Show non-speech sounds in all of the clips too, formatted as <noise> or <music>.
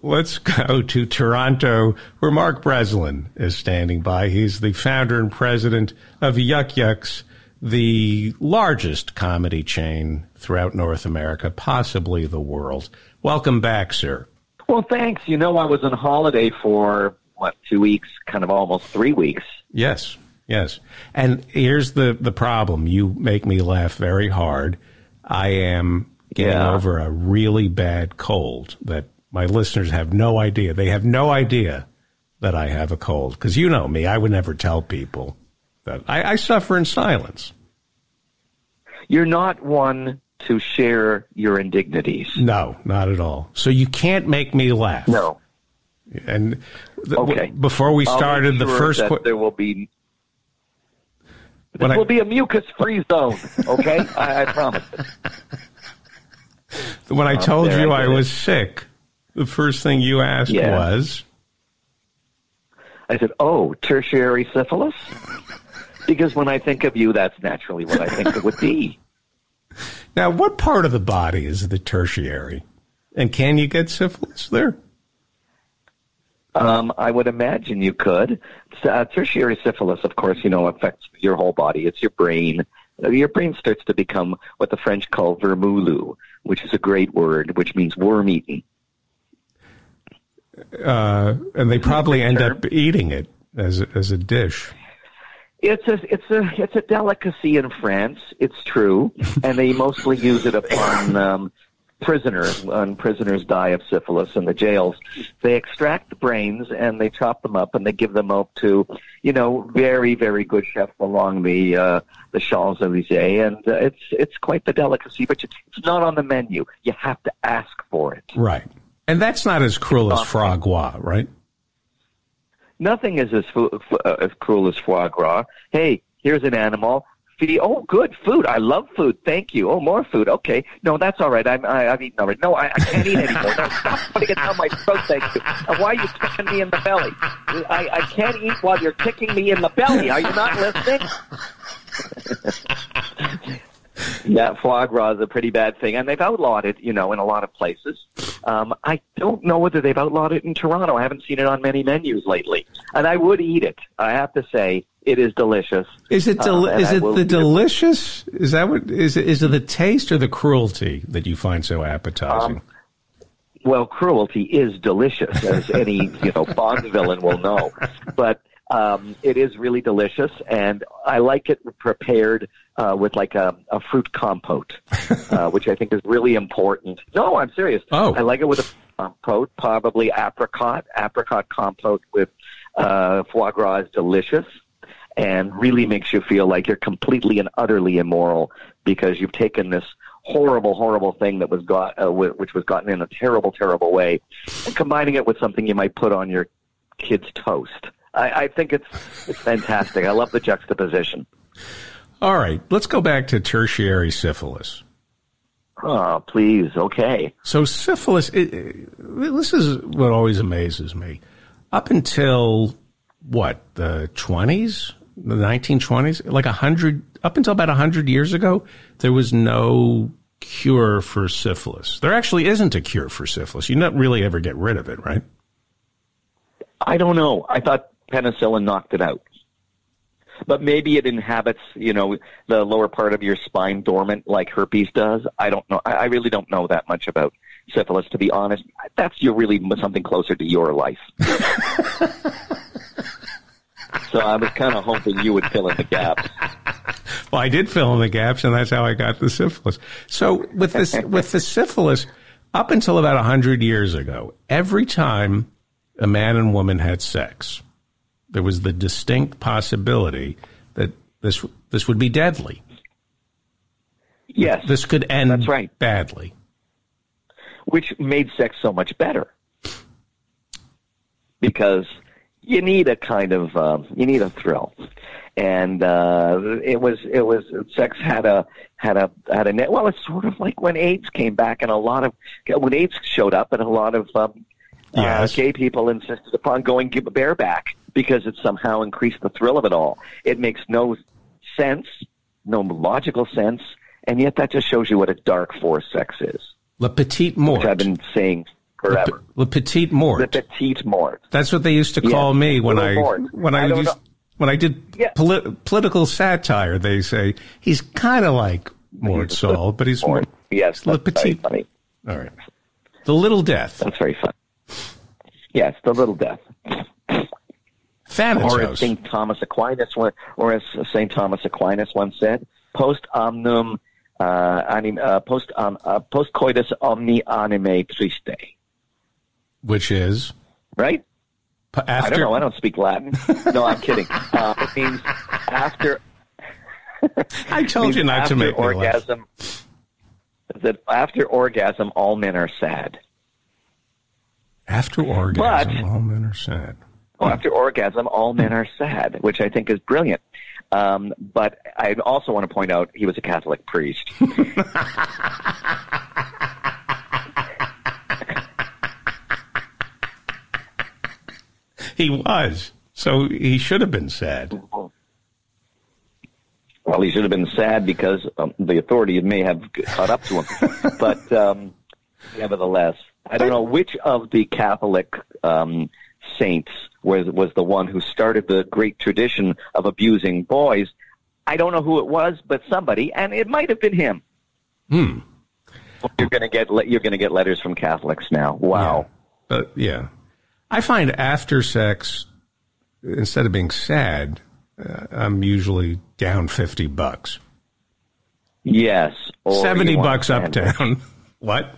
Let's go to Toronto, where Mark Breslin is standing by. He's the founder and president of Yuk Yuk's, the largest comedy chain throughout North America, possibly the world. Welcome back, sir. Well, thanks. You know, I was on holiday for, what, two weeks, kind of almost three weeks. Yes, yes. And here's the, the problem. You make me laugh very hard. I am getting yeah. over a really bad cold that my listeners have no idea. They have no idea that I have a cold because you know me. I would never tell people that I, I suffer in silence. You're not one to share your indignities. No, not at all. So you can't make me laugh. No. And the, okay. W- before we started, sure the first qu- there will be this will be a mucus-free zone. Okay, I, I promise. <laughs> When I told you I, I was sick, the first thing you asked yeah. was? I said, "Oh, tertiary syphilis," because when I think of you, that's naturally what I think it would be. Now, what part of the body is the tertiary, and can you get syphilis there? Um, I would imagine you could. Uh, tertiary syphilis, of course, you know, affects your whole body. It's your brain. Uh, your brain starts to become what the French call vermoulu, which is a great word, which means worm eaten uh, and they probably end up eating it as a, as a dish. It's a it's a it's a delicacy in France. It's true, <laughs> and they mostly use it upon um, prisoners when prisoners die of syphilis in the jails. They extract the brains and they chop them up and they give them up to you know very very good chefs along the uh, the Champs Elysees, and uh, it's it's quite the delicacy. But it's not on the menu. You have to ask for it. Right. And that's not as cruel as foie gras, right? Nothing is as, fu- uh, as cruel as foie gras. Hey, here's an animal. Feed, oh, good food. I love food. Thank you. Oh, more food. Okay. No, that's all right. I'm, I, I've eaten already. No, I, I can't eat anymore. No, stop putting it down my throat. Thank you. And why are you kicking me in the belly? I, I can't eat while you're kicking me in the belly. Are you not listening? <laughs> yeah, foie gras is a pretty bad thing, and they've outlawed it, you know, in a lot of places. Um, I don't know whether they've outlawed it in Toronto. I haven't seen it on many menus lately, and I would eat it. I have to say, it is delicious. Is it del- uh, is it the delicious? It. Is that what is it? Is it the taste or the cruelty that you find so appetizing? Um, well, cruelty is delicious, as any you know Bond villain will know. But um, it is really delicious, and I like it prepared uh, with like a, a fruit compote, <laughs> uh, which I think is really important. No, I'm serious. Oh. I like it with a compote, probably apricot. Apricot compote with uh, foie gras is delicious and really makes you feel like you're completely and utterly immoral because you've taken this horrible, horrible thing that was got, uh, which was gotten in a terrible, terrible way, and combining it with something you might put on your kid's toast. I, I think it's it's fantastic. I love the juxtaposition. All right, let's go back to tertiary syphilis. Oh, please. Okay. So syphilis. It, it, this is what always amazes me. Up until what the twenties, the nineteen twenties, like a hundred, up until about a hundred years ago, there was no cure for syphilis. There actually isn't a cure for syphilis. You don't really ever get rid of it, right? I don't know. I thought penicillin knocked it out. But maybe it inhabits, you know, the lower part of your spine dormant like herpes does. I don't know. I, really don't know that much about syphilis, to be honest. That's you really something closer to your life. <laughs> so I was kind of hoping you would fill in the gaps. Well, I did fill in the gaps, and that's how I got the syphilis. So with this, with the syphilis, up until about hundred years ago, every time a man and woman had sex, there was the distinct possibility that this this would be deadly. Yes, this could end that's right. badly, which made sex so much better because you need a kind of uh, you need a thrill, and uh, it was it was sex had a had a had a net. Well, it's sort of like when AIDS came back, and a lot of when AIDS showed up, and a lot of um, uh, yes. uh, gay people insisted upon going bareback because it somehow increased the thrill of it all. It makes no sense, no logical sense, and yet that just shows you what a dark force sex is. Le petit mort. Which I've been saying. forever. Le, Petite Mort. The Petite Mort. That's what they used to call yes, me when I Mort. when I, I used, when I did yeah. poli- political satire. They say he's kind of like Mort Sahl, but he's Mort. Yes, Le Petite. funny. All right, the Little Death. That's very fun. Yes, the Little Death. Or as St. Thomas Aquinas, or as St. Thomas Aquinas once said, post omnum uh, anim, uh, post um, uh, post coitus omni anime triste, which is right. After... I don't know. I don't speak Latin. no, I'm kidding. <laughs> Uh, it means after. <laughs> I told you not to make orgasm. That after orgasm, all men are sad. After orgasm, but, all men are sad. Well, after orgasm, all men are sad, which I think is brilliant. Um, but I also want to point out he was a Catholic priest. <laughs> he was. So he should have been sad. Well, he should have been sad because um, the authorities may have caught up to him. <laughs> but um, nevertheless, I don't know which of the Catholic um, saints was was the one who started the great tradition of abusing boys. I don't know who it was, but somebody, and it might have been him. Hmm. You're gonna get you're gonna get letters from Catholics now. Wow. Yeah. Uh, yeah. I find after sex, instead of being sad, uh, I'm usually down fifty bucks. Yes. Seventy bucks up down. <laughs> what?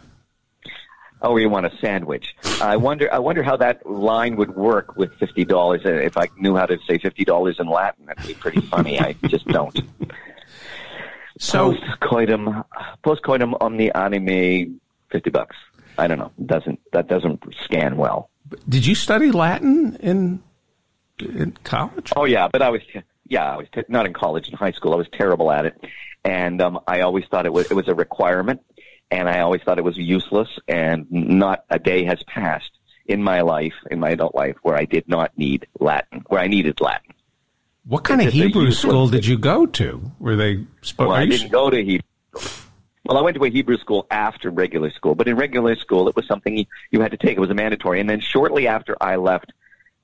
Oh, you want a sandwich. I wonder. I wonder how that line would work with fifty dollars. Uh, if I knew how to say fifty dollars in Latin, that'd be pretty funny. I just don't. So post coitum, post coitum omni anime, fifty bucks. I don't know. Doesn't that doesn't scan well? Did you study Latin in in college? Oh yeah, but I was yeah I was t- not in college in high school. I was terrible at it, and um, I always thought it was it was a requirement and I always thought it was useless. And not a day has passed in my life, in my adult life, where I did not need Latin, where I needed Latin. What kind it's of Hebrew school did you go to? Where they spoke? Well, I didn't go to Hebrew. Well, I went to a Hebrew school after regular school, but in regular school, it was something you had to take. It was a mandatory. And then shortly after I left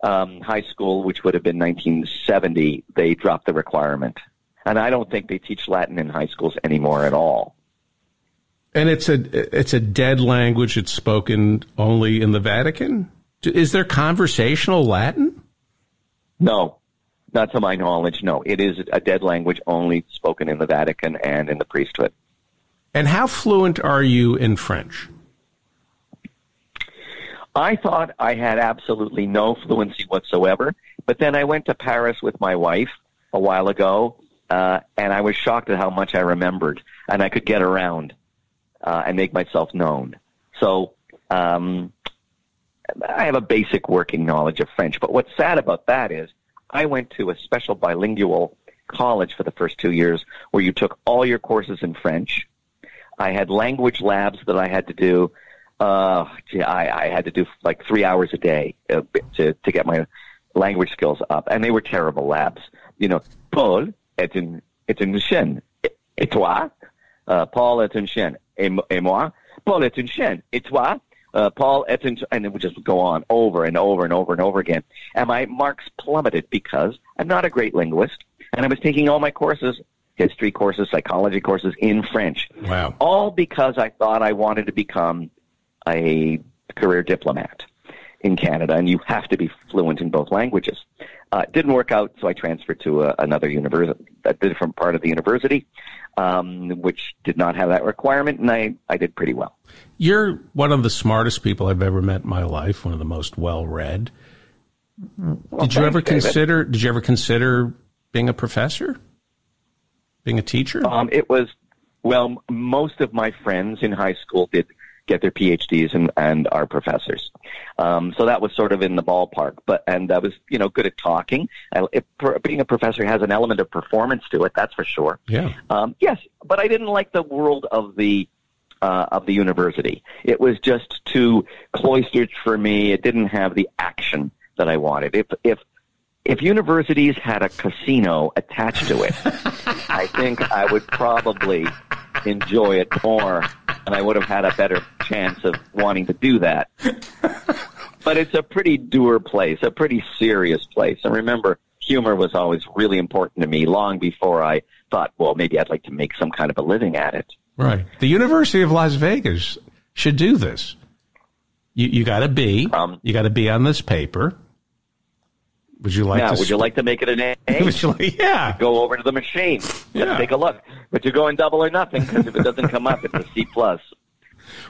um, high school, which would have been 1970, they dropped the requirement. And I don't think they teach Latin in high schools anymore at all. And it's a it's a dead language. It's spoken only in the Vatican. Is there conversational Latin? No, not to my knowledge. No, it is a dead language only spoken in the Vatican and in the priesthood. And how fluent are you in French? I thought I had absolutely no fluency whatsoever, but then I went to Paris with my wife a while ago, uh, and I was shocked at how much I remembered, and I could get around uh, and make myself known. So um, I have a basic working knowledge of French. But what's sad about that is I went to a special bilingual college for the first two years where you took all your courses in French. I had language labs that I had to do. Uh, I, I had to do like three hours a day uh, to to get my language skills up, and they were terrible labs. You know, Paul est une est une chienne, et toi, uh, Paul est une chienne et, et moi, Paul est une chienne. Et toi, uh, Paul est une, and it would just go on over and over and over and over again. And my marks plummeted because I'm not a great linguist, and I was taking all my courses, history courses, psychology courses in French. Wow. All because I thought I wanted to become a career diplomat in Canada, and you have to be fluent in both languages. Uh, it didn't work out, so I transferred to a, uh, another university, a different part of the university, um, which did not have that requirement, and I, I did pretty well. You're one of the smartest people I've ever met in my life, one of the most well read. Well, did you ever David. consider? Did you ever consider being a professor, being a teacher? Um, it was well. Most of my friends in high school did get their PhDs and, and are professors. Um, so that was sort of in the ballpark. But and I was you know good at talking. Uh, it, being a professor has an element of performance to it. That's for sure. Yeah. Um, yes, but I didn't like the world of the uh, of the university. It was just too cloistered for me. It didn't have the action that I wanted. If if if universities had a casino attached to it, <laughs> I think I would probably enjoy it more and I would have had a better chance of wanting to do that. but it's a pretty dour place, a pretty serious place. And remember, humor was always really important to me long before I thought, well, maybe I'd like to make some kind of a living at it. Right. The University of Las Vegas should do this. You, you got to be. Um, you got to be on this paper. Would you like? Now, to would you like to make it an <laughs> A? would you like, yeah. Go over to the machine. Yeah. take a look. But you're going double or nothing because if it doesn't come up, it's a C plus.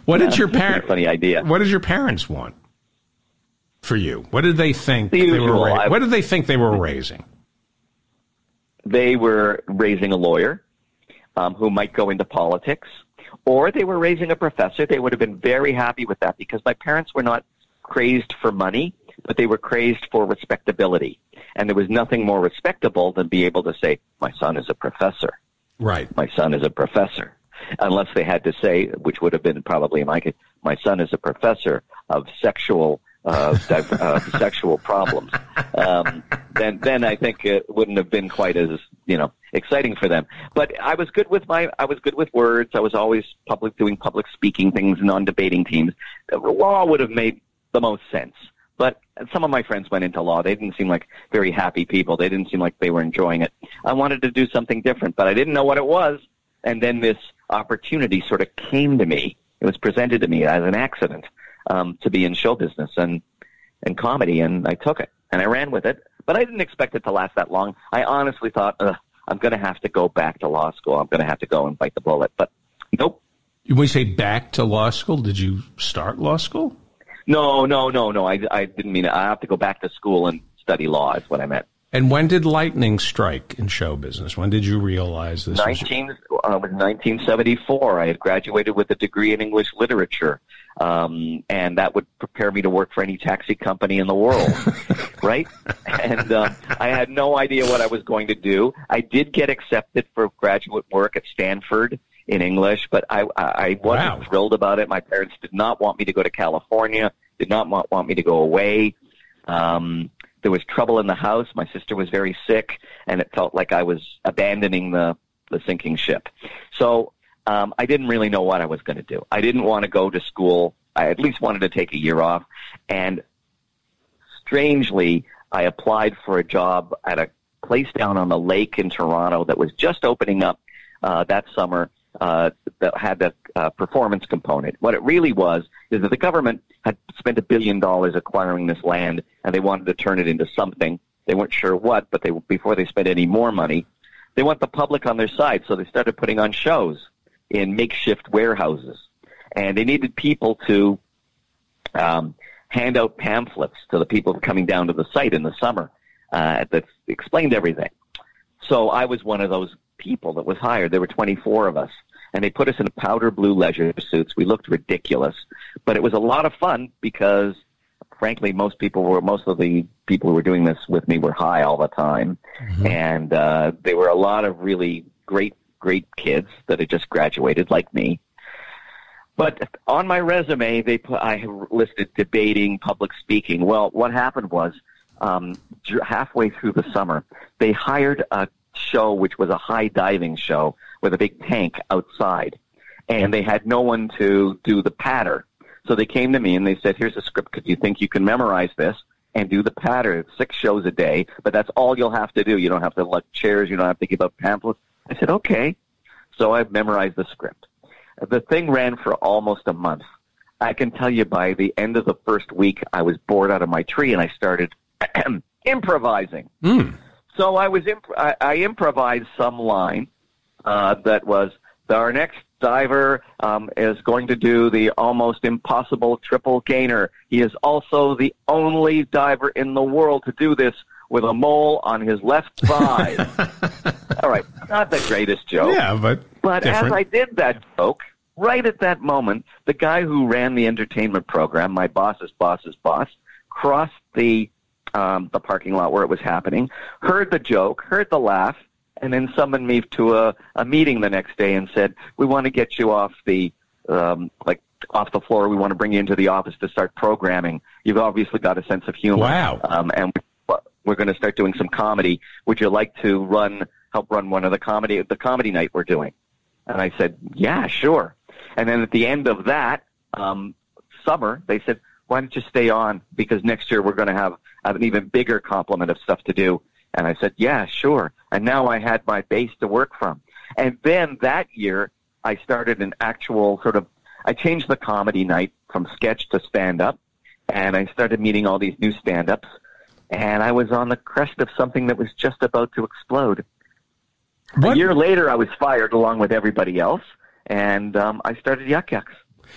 What did your parents? Funny idea. What did your parents want for you? What did they think the they were? Ra- what did they think they were raising? They were raising a lawyer um, who might go into politics, or they were raising a professor. They would have been very happy with that because my parents were not crazed for money, but they were crazed for respectability. And there was nothing more respectable than be able to say, "My son is a professor." Right. My son is a professor unless they had to say, which would have been probably in my case, my son is a professor of sexual uh, <laughs> uh, sexual problems. Um, then then I think it wouldn't have been quite as you know exciting for them. But I was good with my I was good with words. I was always public doing public speaking things, non debating teams. Law would have made the most sense. Some of my friends went into law. They didn't seem like very happy people. They didn't seem like they were enjoying it. I wanted to do something different, but I didn't know what it was. And then this opportunity sort of came to me. It was presented to me as an accident um, to be in show business and and comedy, and I took it and I ran with it. But I didn't expect it to last that long. I honestly thought I'm going to have to go back to law school. I'm going to have to go and bite the bullet. But nope. When you say back to law school, did you start law school? No, no, no, no. I, I didn't mean it. I have to go back to school and study law. Is what I meant. And when did lightning strike in show business? When did you realize this? 19, was, uh, 1974. I had graduated with a degree in English literature, um, and that would prepare me to work for any taxi company in the world, <laughs> right? And uh, I had no idea what I was going to do. I did get accepted for graduate work at Stanford in English, but I, I wasn't wow. thrilled about it. My parents did not want me to go to California, did not want, want me to go away. Um, there was trouble in the house. My sister was very sick, and it felt like I was abandoning the the sinking ship. So um, I didn't really know what I was going to do. I didn't want to go to school. I at least wanted to take a year off, and strangely, I applied for a job at a place down on the lake in Toronto that was just opening up uh, that summer uh, that had the uh, performance component. What it really was is that the government had spent a billion dollars acquiring this land, and they wanted to turn it into something. They weren't sure what, but they before they spent any more money, they want the public on their side. So they started putting on shows in makeshift warehouses, and they needed people to um, hand out pamphlets to the people coming down to the site in the summer uh, that explained everything. So I was one of those people that was hired. There were 24 of us and they put us in powder blue leisure suits. We looked ridiculous, but it was a lot of fun because, frankly, most people were most of the people who were doing this with me were high all the time, mm-hmm. and uh, there were a lot of really great, great kids that had just graduated, like me. But on my resume, they put I listed debating, public speaking. Well, what happened was um, halfway through the summer, they hired a show which was a high diving show with a big tank outside. And they had no one to do the patter. So they came to me and they said, here's a script. Could you think you can memorize this and do the patter? Six shows a day, but that's all you'll have to do. You don't have to elect chairs. You don't have to give up pamphlets. I said, okay. So I memorized the script. The thing ran for almost a month. I can tell you by the end of the first week, I was bored out of my tree and I started <clears throat> improvising. Mm. So I was imp- I, I improvised some line uh, that was our next diver um, is going to do the almost impossible triple gainer. He is also the only diver in the world to do this with a mole on his left thigh. <laughs> All right, not the greatest joke. Yeah, but but different. as I did that joke, right at that moment, the guy who ran the entertainment program, my boss's boss's boss, crossed the um, the parking lot where it was happening, heard the joke, heard the laugh, and then summoned me to a, a meeting the next day and said, "We want to get you off the um, like off the floor. We want to bring you into the office to start programming. You've obviously got a sense of humor. Wow! Um, and we're going to start doing some comedy. Would you like to run help run one of the comedy the comedy night we're doing?" And I said, "Yeah, sure." And then at the end of that um, summer, they said, "Why don't you stay on? Because next year we're going to have, have an even bigger complement of stuff to do." And I said, "Yeah, sure." And now I had my base to work from. And then that year, I started an actual sort of. I changed the comedy night from sketch to stand up, and I started meeting all these new stand ups. And I was on the crest of something that was just about to explode. What- A year later, I was fired along with everybody else, and um, I started Yuk Yuk's.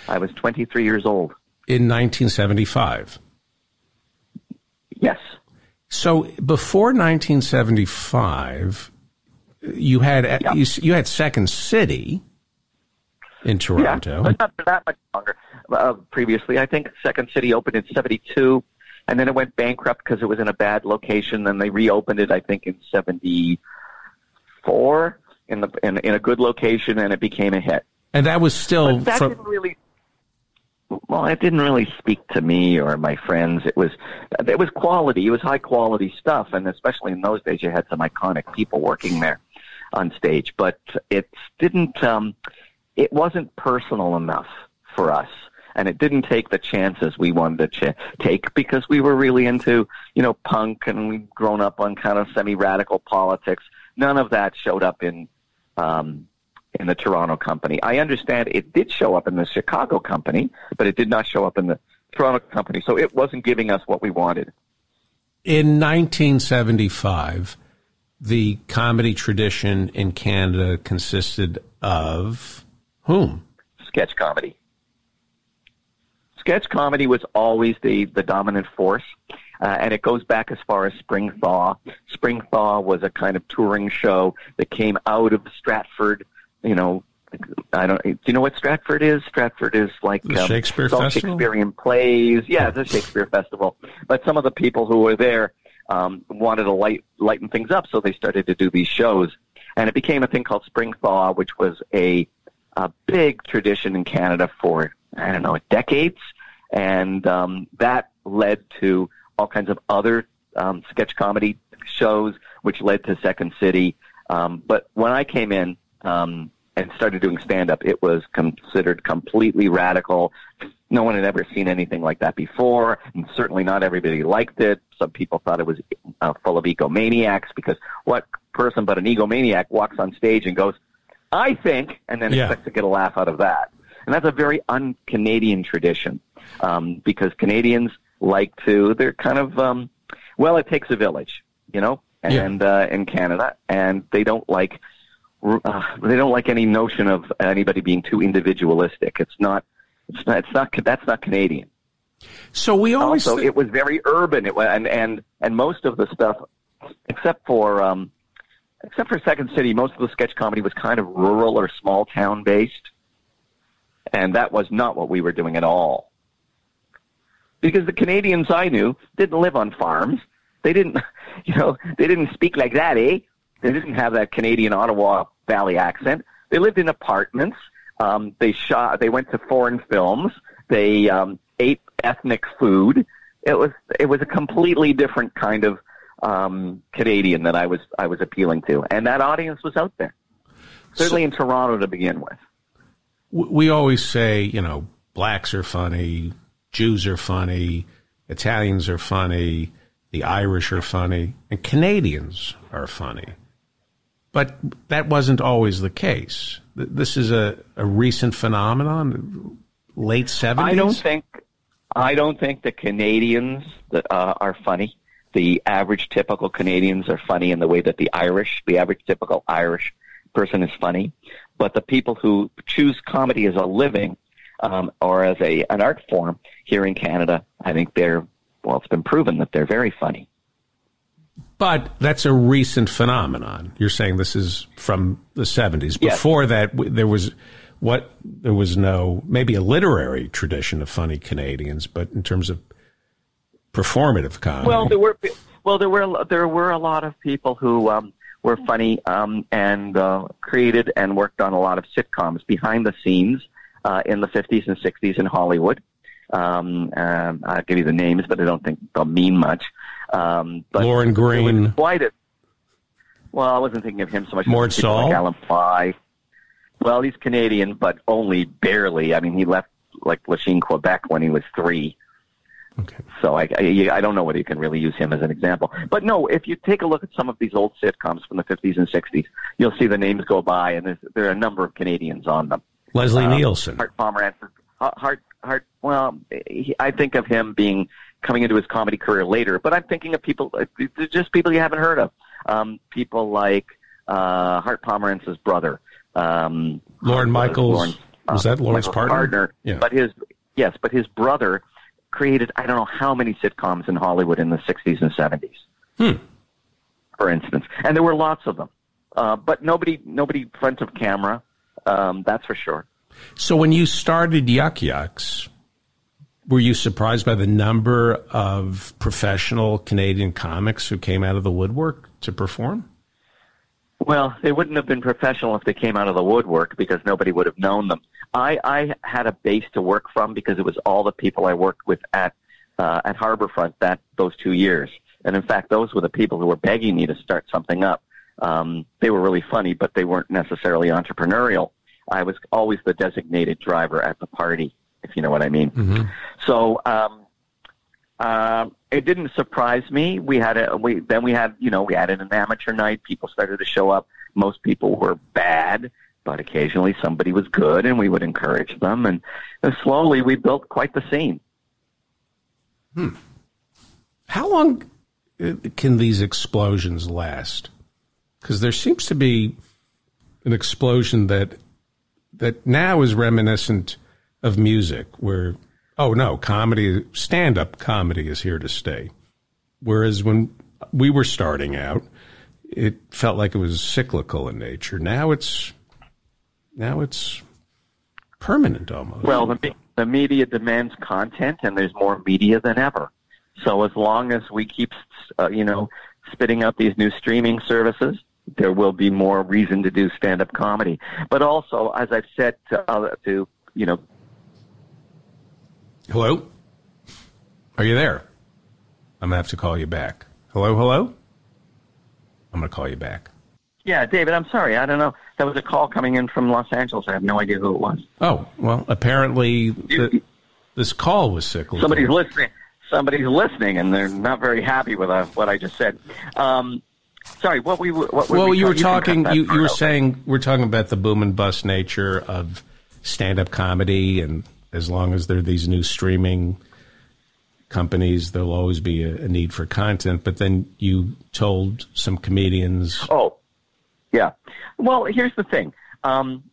I was 23 years old. in 1975. Yes. So before 1975, you had Yeah. you, you had Second City in Toronto. Yeah, not that much longer. Uh, previously, I think Second City opened in '72, and then it went bankrupt because it was in a bad location. Then they reopened it, I think, in '74 in the in, in a good location, and it became a hit. and that was still But that from didn't really. Well, it didn't really speak to me or my friends. It was, it was quality. It was high quality stuff, and especially in those days, you had some iconic people working there on stage. But it didn't. Um, it wasn't personal enough for us, and it didn't take the chances we wanted to ch- take because we were really into, you know, punk, and we'd grown up on kind of semi-radical politics. None of that showed up in. Um, in the Toronto company. I understand it did show up in the Chicago company, but it did not show up in the Toronto company. So it wasn't giving us what we wanted. in 1975. The comedy tradition in Canada consisted of whom? Sketch comedy. Sketch comedy was always the, the dominant force. Uh, and it goes back as far as Spring Thaw. Spring Thaw was a kind of touring show that came out of Stratford. You know, I don't. Do you know what Stratford is? Stratford is like The um, Shakespeare it's all Festival? Shakespearean plays. Yeah, the Shakespeare festival. But some of the people who were there um, wanted to light, lighten things up, so they started to do these shows, and it became a thing called Spring Thaw, which was a, a big tradition in Canada for I don't know decades, and um, that led to all kinds of other um, sketch comedy shows, which led to Second City. Um, but when I came in um, and started doing stand up, it was considered completely radical. No one had ever seen anything like that before, and certainly not everybody liked it. Some people thought it was uh, full of egomaniacs because what person but an egomaniac walks on stage and goes, I think, and then Yeah. expects to get a laugh out of that. And that's a very un-Canadian tradition um, because Canadians like to, they're kind of, um, well, it takes a village, you know, Yeah. and uh, in Canada, and they don't like uh, they don't like any notion of anybody being too individualistic. It's not, it's not, it's not, that's not Canadian. So we always Also, thi- it was very urban. It was, and and and most of the stuff, except for um, except for Second City, most of the sketch comedy was kind of rural or small town based, and that was not what we were doing at all. Because the Canadians I knew didn't live on farms. They didn't, <laughs> you know, they didn't speak like that, eh? They didn't have that Canadian Ottawa Valley accent. They lived in apartments. Um, they shot. They went to foreign films. They um, ate ethnic food. It was it was a completely different kind of um, Canadian that I was I was appealing to, and that audience was out there. Certainly in Toronto to begin with. we always say, you know, blacks are funny, Jews are funny, Italians are funny, the Irish are funny, and Canadians are funny. But that wasn't always the case. This is a, a recent phenomenon, late 70s. I don't think I don't think the Canadians uh, are funny. The average typical Canadians are funny in the way that the Irish, the average typical Irish person is funny. But the people who choose comedy as a living um, or as a an art form here in Canada, I think they're well, it's been proven that they're very funny. But that's a recent phenomenon. You're saying this is from the 70s. Yes. Before that, there was what there was no maybe a literary tradition of funny Canadians, but in terms of performative comedy, Well, there were well there were there were a lot of people who um, were funny um, and uh, created and worked on a lot of sitcoms behind the scenes uh, in the 50s and 60s in Hollywood. Um, um, I'll give you the names, but I don't think they'll mean much. Um, but Lorne Greene. quite a. Well, I wasn't thinking of him so much. Mort People like Alan Pye. Well, he's Canadian, but only barely. I mean, he left like Lachine, Quebec when he was three. Okay. So I, I, I don't know whether you can really use him as an example. But no, if you take a look at some of these old sitcoms from the 50s and 60s, you'll see the names go by, and there are a number of Canadians on them. Leslie um, Nielsen. Hart Pomerantz. Hart, Hart, well, he, I think of him being coming into his comedy career later, but I'm thinking of people, just people you haven't heard of. Um, people like uh, Hart Pomerantz's brother. Um, Lorne Michaels. Lorne, uh, was that Lorne's partner? partner? Yeah. But his, yes, but his brother created I don't know how many sitcoms in Hollywood in the 60s and 70s. Hmm. For instance, and there were lots of them, uh, but nobody nobody front of camera. Um, that's for sure. So when you started Yuk Yuk's, were you surprised by the number of professional Canadian comics who came out of the woodwork to perform? Well, they wouldn't have been professional if they came out of the woodwork because nobody would have known them. I, I had a base to work from because it was all the people I worked with at uh, at Harbourfront that those two years. And in fact, those were the people who were begging me to start something up. Um, they were really funny, but they weren't necessarily entrepreneurial. I was always the designated driver at the party, if you know what I mean. Mm-hmm. So um, uh, it didn't surprise me. We had a we then we had you know we had an amateur night. People started to show up. Most people were bad, but occasionally somebody was good, and we would encourage them. And, and slowly we built quite the scene. Hmm. How long uh, can these explosions last? Because there seems to be an explosion that that now is reminiscent of music, where oh no, comedy, stand up comedy is here to stay. Whereas when we were starting out, it felt like it was cyclical in nature. Now it's now it's permanent almost. Well, the the media demands content, and there's more media than ever. So as long as we keep, uh, you know, spitting out these new streaming services, there will be more reason to do stand-up comedy. But also, as I've said to, uh, to you know, Hello? Are you there? I'm going to have to call you back. Hello, hello? I'm going to call you back. Yeah, David, I'm sorry. I don't know. That was a call coming in from Los Angeles. I have no idea who it was. Oh, well, apparently the, this call was cyclical. Somebody's listening. Somebody's listening, and they're not very happy with uh, what I just said. Um, sorry, what we were what well, we you were talking. You, you were saying we're talking about the boom and bust nature of stand-up comedy and as long as there are these new streaming companies, there'll always be a, a, need for content. But then you told some comedians. Oh, yeah. Well, here's the thing. Um,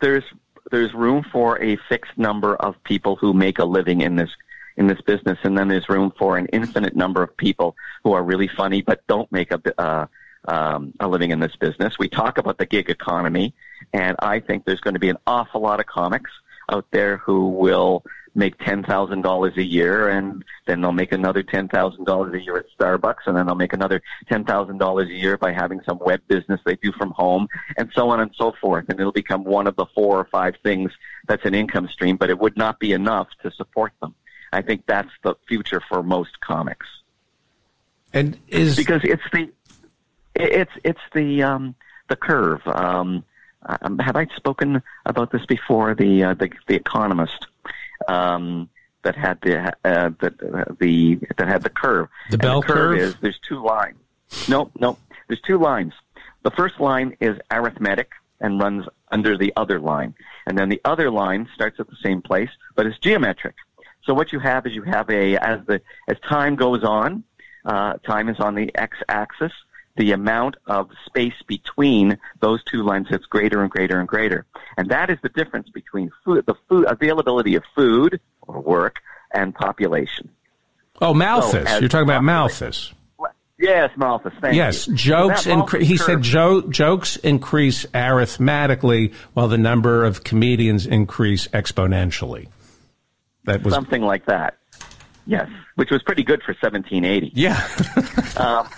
there's there's room for a fixed number of people who make a living in this in this business, and then there's room for an infinite number of people who are really funny but don't make a uh, um, a living in this business. We talk about the gig economy, and I think there's going to be an awful lot of comics out there who will make ten thousand dollars a year, and then they'll make another ten thousand dollars a year at Starbucks, and then they'll make another ten thousand dollars a year by having some web business they do from home, and so on and so forth. And it'll become one of the four or five things that's an income stream, but it would not be enough to support them. I think that's the future for most comics. And is because it's the it's it's the um, the curve. Um, um, have I spoken about this before? The uh, the, the Economist um, that had the uh, that uh, the that had the curve. The bell the curve, curve is there's two lines. No, no, there's two lines. The first line is arithmetic and runs under the other line, and then the other line starts at the same place, but it's geometric. So what you have is you have a as the as time goes on, uh, time is on the x-axis the amount of space between those two lines gets greater and greater and greater. And that is the difference between food, the food availability of food or work and population. Oh, Malthus. So You're talking about Malthus. Yes, Malthus. Thank yes, you. jokes incre- He said jo- jokes increase arithmetically while the number of comedians increase exponentially. That was something like that. Yes, which was pretty good for 1780. Yeah. um,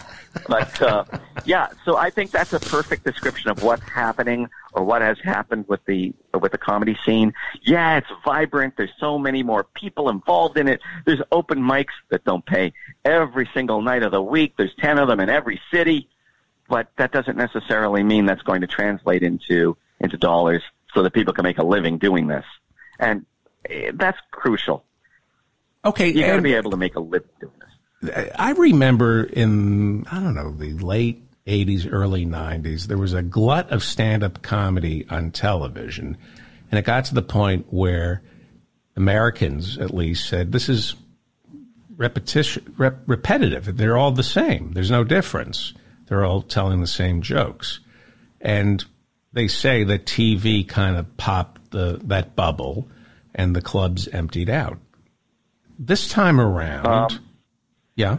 but uh, yeah, so I think that's a perfect description of what's happening or what has happened with the with the comedy scene. Yeah, it's vibrant. There's so many more people involved in it. There's open mics that don't pay every single night of the week. There's ten of them in every city, but that doesn't necessarily mean that's going to translate into into dollars so that people can make a living doing this. And eh, that's crucial. Okay. You got to be able to make a living doing this. I remember in, I don't know, the late 80s, early 90s, there was a glut of stand up comedy on television. And it got to the point where Americans, at least, said this is repetition, rep, repetitive. They're all the same. There's no difference. They're all telling the same jokes. And they say that TV kind of popped the, that bubble and the clubs emptied out. This time around, um, yeah.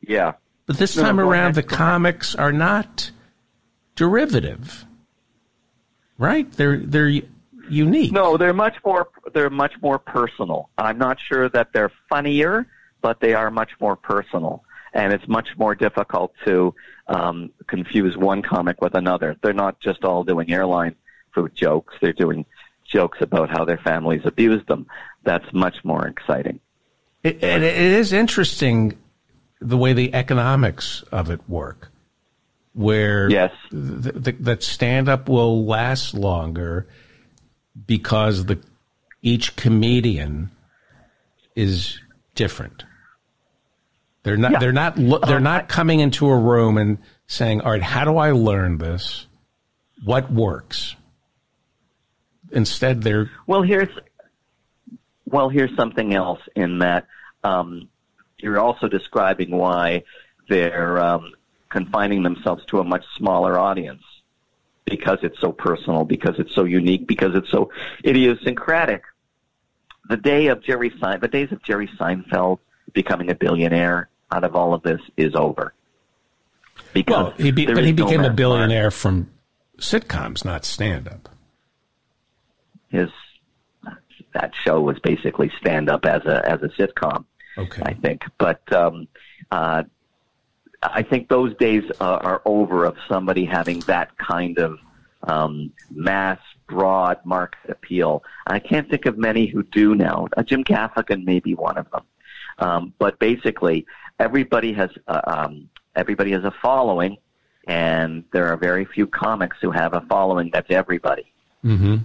Yeah. But this time no, around, the comics are not derivative, right? They're they're unique. No, they're much more they're much more personal. I'm not sure that they're funnier, but they are much more personal, and it's much more difficult to um, confuse one comic with another. They're not just all doing airline food jokes; they're doing jokes about how their families abused them. That's much more exciting. It, and it is interesting the way the economics of it work, where yes, th- th- that stand up will last longer because the each comedian is different. They're not. Yeah. They're not. They're not coming into a room and saying, "All right, how do I learn this? What works?" Instead, they're well. Here's well. Here's something else in that um, you're also describing why they're um, confining themselves to a much smaller audience because it's so personal, because it's so unique, because it's so idiosyncratic. The day of Jerry Sein, the days of Jerry Seinfeld becoming a billionaire out of all of this is over. Because well, he be, but he became no a billionaire from sitcoms, not stand up. His that show was basically stand up as a as a sitcom. Okay. I think, but um, uh, I think those days uh, are over of somebody having that kind of um, mass, broad market appeal. I can't think of many who do now. Uh, Jim Gaffigan may be one of them, um, but basically, everybody has uh, um, everybody has a following, and there are very few comics who have a following that's everybody. Mm-hmm.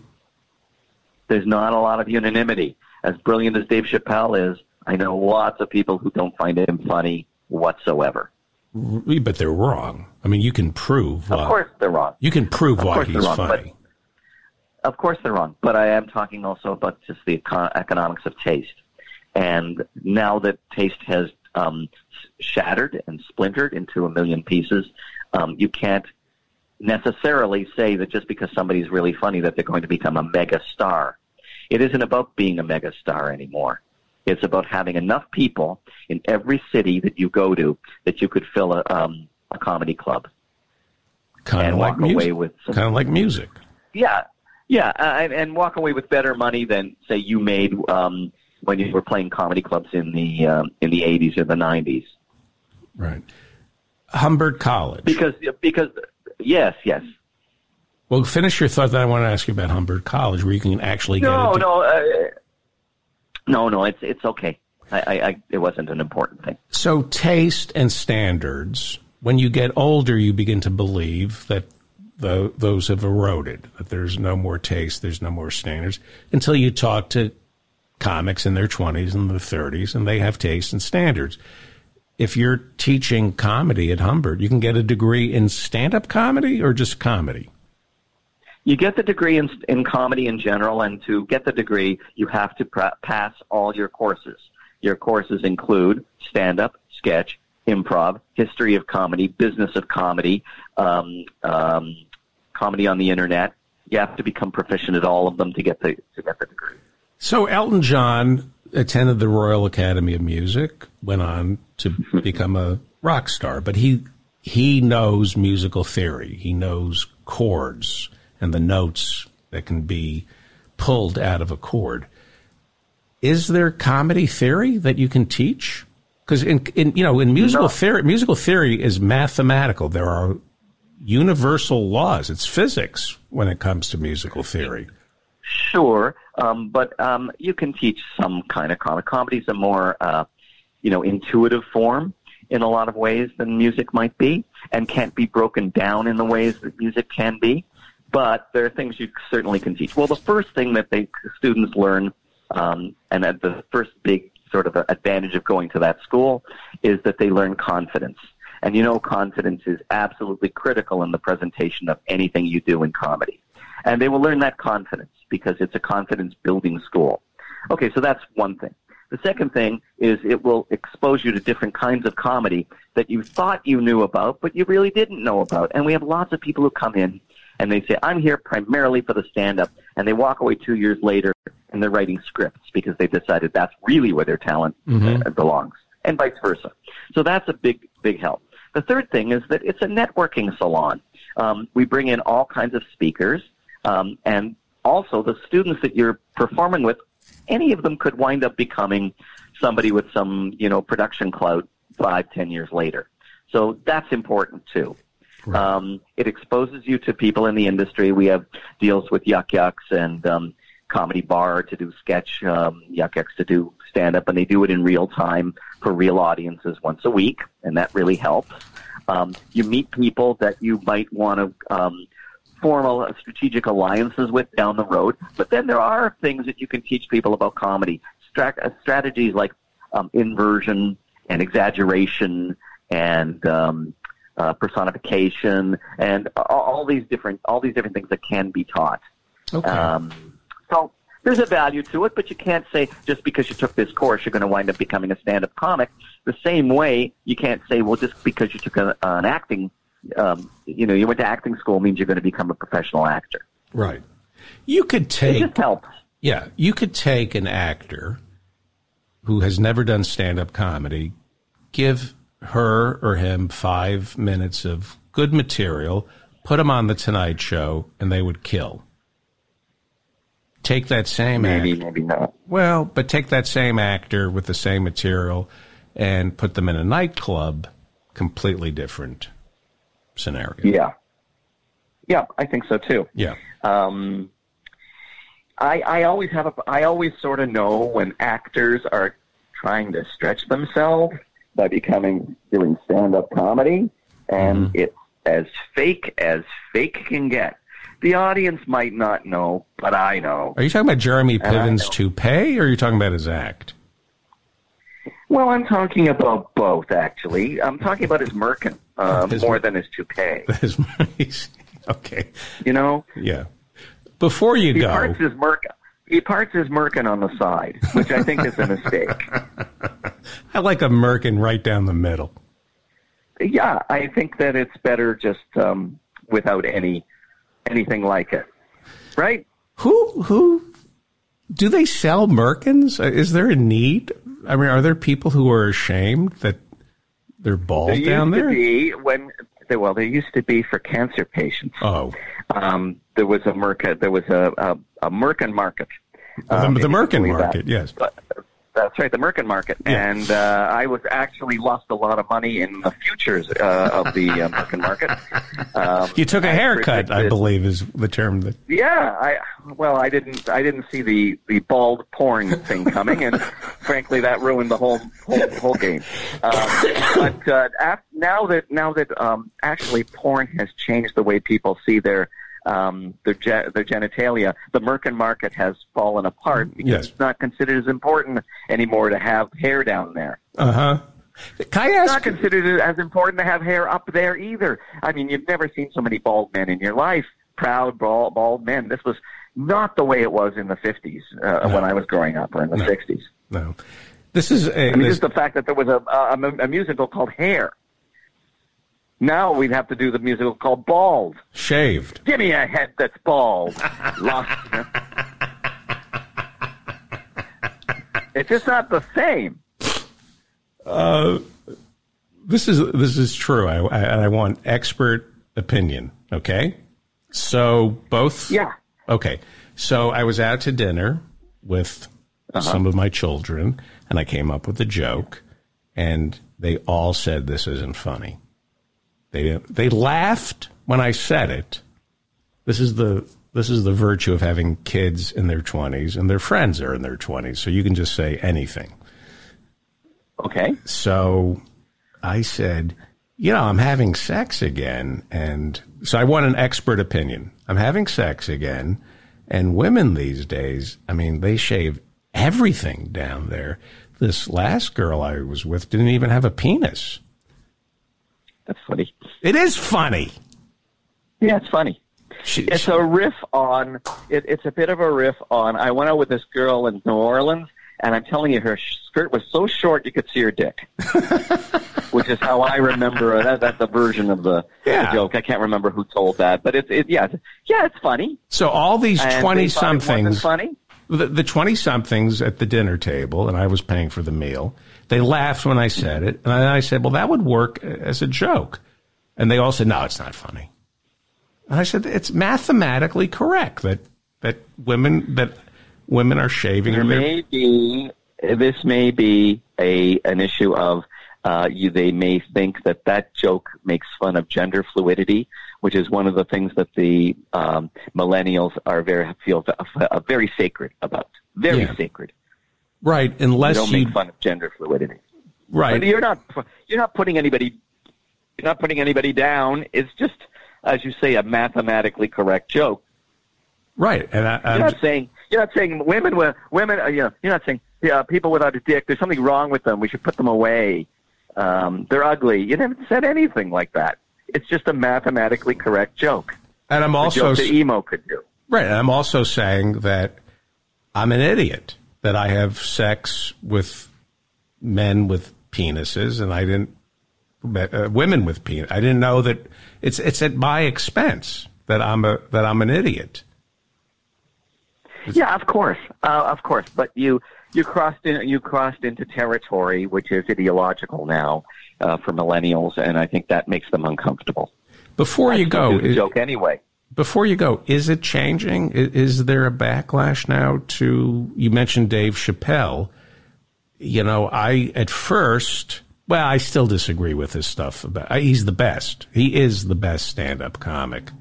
There's not a lot of unanimity. As brilliant as Dave Chappelle is, I know lots of people who don't find him funny whatsoever. But they're wrong. I mean, you can prove. Of course, they're wrong. You can prove why he's wrong, funny. Of course, they're wrong. But I am talking also about just the econ- economics of taste. And now that taste has um, shattered and splintered into a million pieces, um, you can't necessarily say that just because somebody's really funny that they're going to become a mega star. It isn't about being a mega star anymore. It's about having enough people in every city that you go to that you could fill a, um, a comedy club. Kind of like music. with some, kind of like music. Yeah, yeah, uh, and walk away with better money than say you made um, when you were playing comedy clubs in the um, in the eighties or the nineties. Right, Humber College. Because because yes yes. Well, finish your thought. That I want to ask you about Humber College, where you can actually no, get. No, no. Uh, no, no, it's it's okay. I, I, I, it wasn't an important thing. So taste and standards. When you get older, you begin to believe that the, those have eroded. That there's no more taste, there's no more standards. Until you talk to comics in their twenties and their thirties, and they have taste and standards. If you're teaching comedy at Humber, you can get a degree in stand-up comedy or just comedy you get the degree in, in comedy in general, and to get the degree, you have to pra- pass all your courses. Your courses include stand up, sketch, improv, history of comedy, business of comedy, um, um, comedy on the internet. You have to become proficient at all of them to get the to get the degree. So Elton John attended the Royal Academy of Music, went on to become a rock star, but he he knows musical theory. He knows chords and the notes that can be pulled out of a chord. Is there comedy theory that you can teach? Because in, in you know in musical no. theory, musical theory is mathematical. There are universal laws. It's physics when it comes to musical theory. Sure, um, but um, you can teach some kind of comedy. Comedy is a more, uh, you know, intuitive form in a lot of ways than music might be, and can't be broken down in the ways that music can be. But there are things you certainly can teach. Well, the first thing that they students learn, um, and that the first big sort of advantage of going to that school is that they learn confidence. And you know, confidence is absolutely critical in the presentation of anything you do in comedy. And they will learn that confidence because it's a confidence building school. Okay, so that's one thing. The second thing is it will expose you to different kinds of comedy that you thought you knew about, but you really didn't know about. And we have lots of people who come in and they say, I'm here primarily for the stand up. And they walk away two years later and they're writing scripts because they've decided that's really where their talent mm-hmm. Uh, belongs and vice versa. So that's a big, big help. The third thing is that it's a networking salon. Um, we bring in all kinds of speakers, um, and also the students that you're performing with, any of them could wind up becoming somebody with some, you know, production clout five, ten years later. So that's important too. Right. Um, it exposes you to people in the industry. We have deals with Yuk Yuk's and um, Comedy Bar to do sketch, um, Yuk Yuk's to do stand up, and they do it in real time for real audiences once a week, and that really helps. Um, you meet people that you might want to um, form a, strategic alliances with down the road. But then there are things that you can teach people about comedy, Strat- uh, strategies like um, inversion and exaggeration and um, uh, personification and all, all, these different all these different things that can be taught. Okay. Um, so there's a value to it, but you can't say just because you took this course you're going to wind up becoming a stand-up comic. The same way you can't say, well, just because you took a, an acting, um, you know, you went to acting school means you're going to become a professional actor. Right. You could take. It just helps. Yeah, you could take an actor who has never done stand-up comedy, give her or him five minutes of good material, put them on the Tonight Show, and they would kill take that same maybe actor, maybe not. Well, but take that same actor with the same material and put them in a nightclub, completely different scenario. Yeah, yeah, I think so too. Yeah. Um, I I always have a I always sort of know when actors are trying to stretch themselves by becoming doing stand up comedy, and mm-hmm. it's as fake as fake can get the audience might not know, but I know. Are you talking about Jeremy Piven's toupee, or are you talking about his act? Well, I'm talking about both, actually. I'm talking about his merkin uh, <laughs> his, more than his toupee. <laughs> His, <laughs> okay. You know? Yeah. Before you he go. Parts his merkin. He parts his merkin on the side, which I think is a mistake. <laughs> I like a merkin right down the middle. Yeah, I think that it's better just um, without any anything like it. Right? Who who do they sell Merkins? Uh, is there a need? I mean, are there people who are ashamed that they're bald there down there? be when well, there used to be for cancer patients. Oh, um, there was a Merkin. There was a a, a Merkin market. Um, the, the Merkin market, that. yes. But, that's right, the Merkin market. Yeah. And uh, I was actually lost a lot of money in the futures uh, of the uh, Merkin market. <laughs> Um, you took a haircut, I, I believe, is the term that. Yeah, I well, I didn't, I didn't see the the bald porn thing coming, and <laughs> frankly, that ruined the whole whole, whole game. Um, but uh, now that now that um, actually porn has changed the way people see their um, their, ge- their genitalia, the Merkin market has fallen apart because yes. it's not considered as important anymore to have hair down there. Uh huh. Can I ask? It's not considered as important to have hair up there either. I mean, you've never seen so many bald men in your life. Proud bald, bald men. This was not the way it was in the 50s uh, no. when I was growing up, or in the no. 60s. No. This is a, I mean, this... just the fact that there was a, a, a musical called Hair. Now we'd have to do the musical called Bald. Shaved. Give me a head that's bald. Lost. it's just not the same. Uh, this is this is true. I, I, I want expert opinion. Okay, so both. Yeah. Okay, so I was out to dinner with uh-huh. some of my children, and I came up with a joke, and they all said this isn't funny. They they laughed when I said it. This is the this is the virtue of having kids in their 20s and their friends are in their 20s so you can just say anything. Okay. So I said you know, I'm having sex again. And so I want an expert opinion. I'm having sex again. And women these days, I mean, they shave everything down there. This last girl I was with didn't even have a penis. That's funny. It is funny. Yeah, it's funny. She, it's a riff on. It, it's a bit of a riff on. I went out with this girl in New Orleans, and I'm telling you, her skirt was so short you could see her dick. <laughs> Which is how I remember that. That's a version of the, yeah. the joke. I can't remember who told that, but it's it, yeah, it's, yeah, it's funny. So all these twenty somethings, funny. The twenty somethings at the dinner table, and I was paying for the meal. They laughed when I said it, and I said, "Well, that would work as a joke," and they all said, "No, it's not funny." And I said, "It's mathematically correct that that women that women are shaving. There may be this may be a an issue of uh, you, they may think that that joke makes fun of gender fluidity, which is one of the things that the um, millennials are very feel uh, very sacred about. Very yeah. sacred. Right, unless you don't you make fun of gender fluidity. Right, but you're not you're not putting anybody you're not putting anybody down. It's just, as you say, a mathematically correct joke. Right, and I, you're not saying you're not saying women with women. Uh, you know, you're not saying yeah, people without a dick. There's something wrong with them. We should put them away. Um, they're ugly. You haven't said anything like that. It's just a mathematically correct joke. And I'm also the emo could do. Right, and I'm also saying that I'm an idiot that I have sex with men with penises, and I didn't uh, women with penis. I didn't know that it's it's at my expense that I'm a that I'm an idiot. Yeah, of course, uh, of course. But you you crossed in you crossed into territory which is ideological now uh, for millennials, and I think that makes them uncomfortable. Before you go, is, joke anyway. Before you go, is it changing? Is, is there a backlash now to? You mentioned Dave Chappelle. You know, I at first. Well, I still disagree with his stuff. About he's the best. He is the best stand-up comic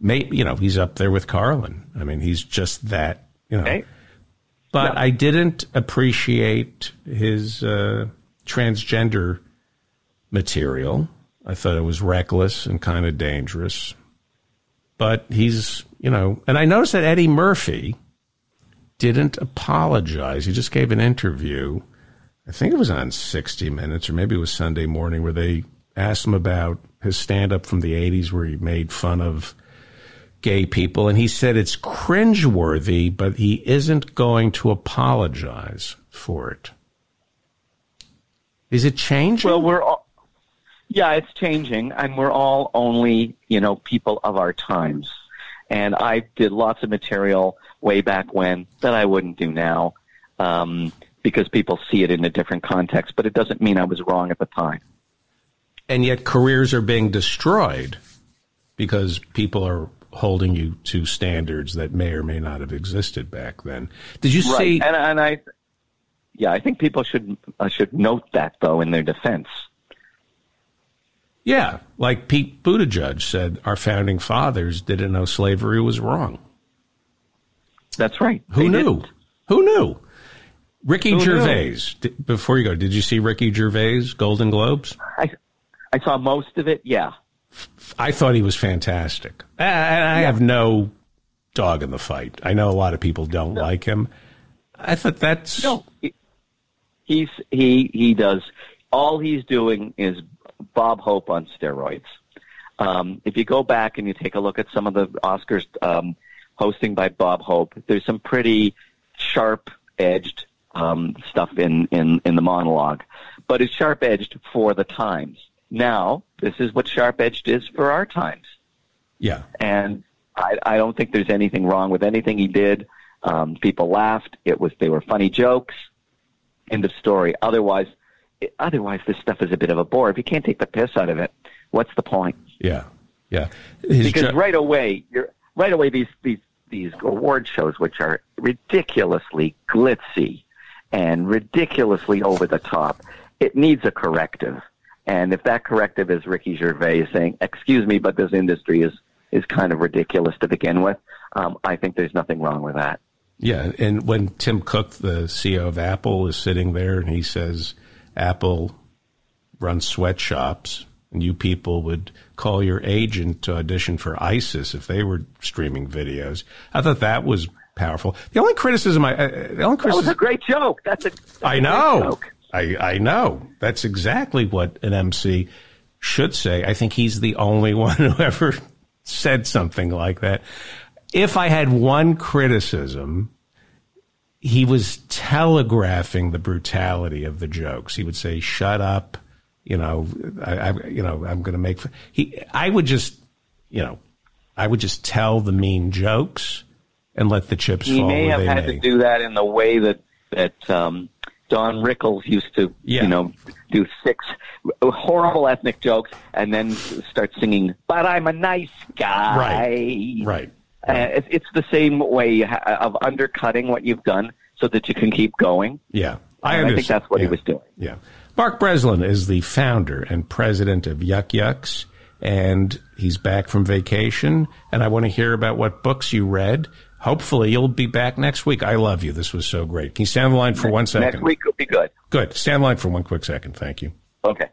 maybe you know he's up there with Carlin. I mean, he's just that you know. Okay. But I didn't appreciate his uh, transgender material. I thought it was reckless and kind of dangerous. But he's you know, and I noticed that Eddie Murphy didn't apologize. He just gave an interview. I think it was on 60 Minutes or maybe it was Sunday morning where they asked him about his stand up from the 80s where he made fun of gay people, and he said it's cringeworthy, but he isn't going to apologize for it. Is it changing? Well, we're all, yeah, it's changing, and we're all only you know people of our times. And I did lots of material way back when that I wouldn't do now um, because people see it in a different context. But it doesn't mean I was wrong at the time. And yet, careers are being destroyed because people are holding you to standards that may or may not have existed back then. Did you right. see? And, and I, yeah, I think people should uh, should note that though in their defense. Yeah, like Pete Buttigieg said, our founding fathers didn't know slavery was wrong. That's right. Who they knew? Didn't. Who knew? Ricky Who Gervais. Knew? before you go, did you see Ricky Gervais Golden Globes? I I saw most of it. Yeah. I thought he was fantastic. I, I yeah. have no dog in the fight. I know a lot of people don't no. like him. I thought that's no. He's he he does all he's doing is Bob Hope on steroids. Um, if you go back and you take a look at some of the Oscars um, hosting by Bob Hope, there's some pretty sharp edged um, stuff in, in, in the monologue, but it's sharp edged for the times. Now, this is what sharp edged is for our times. Yeah. And I, I don't think there's anything wrong with anything he did. Um, people laughed. It was they were funny jokes. End of story. Otherwise, otherwise this stuff is a bit of a bore. If you can't take the piss out of it, what's the point? Yeah, yeah. His because jo- right away, you're right away these these these award shows, which are ridiculously glitzy and ridiculously over the top, it needs a corrective. And if that corrective is Ricky Gervais saying, "Excuse me, but this industry is is kind of ridiculous to begin with," um, I think there's nothing wrong with that. Yeah, and when Tim Cook, the CEO of Apple, is sitting there and he says, "Apple runs sweatshops," And you people would call your agent to audition for ISIS if they were streaming videos. I thought that was powerful. The only criticism I, uh, the only criticism, that was a great joke. That's a. That's I know. I, I know. That's exactly what an MC should say. I think he's the only <laughs> one who ever said something like that. If I had one criticism, he was telegraphing the brutality of the jokes. He would say, "Shut up," you know. I, I you know, I'm going to make. He, I would just, you know, I would just tell the mean jokes and let the chips he fall. He may have had may. to do that in the way that that um, Don Rickles used to, Yeah. you know, do six horrible ethnic jokes and then start singing, "But I'm a nice guy." Right. Right. Uh, it's, it's the same way of undercutting what you've done so that you can keep going. Yeah. I And I think that's what yeah. he was doing. Yeah. Mark Breslin is the founder and president of Yuk Yuk's, and he's back from vacation. And I want to hear about what books you read. Hopefully, you'll be back next week. I love you. This was so great. Can you stand on the line for one second? Next week will be good. Good. Stand on the line for one quick second. Thank you. Okay.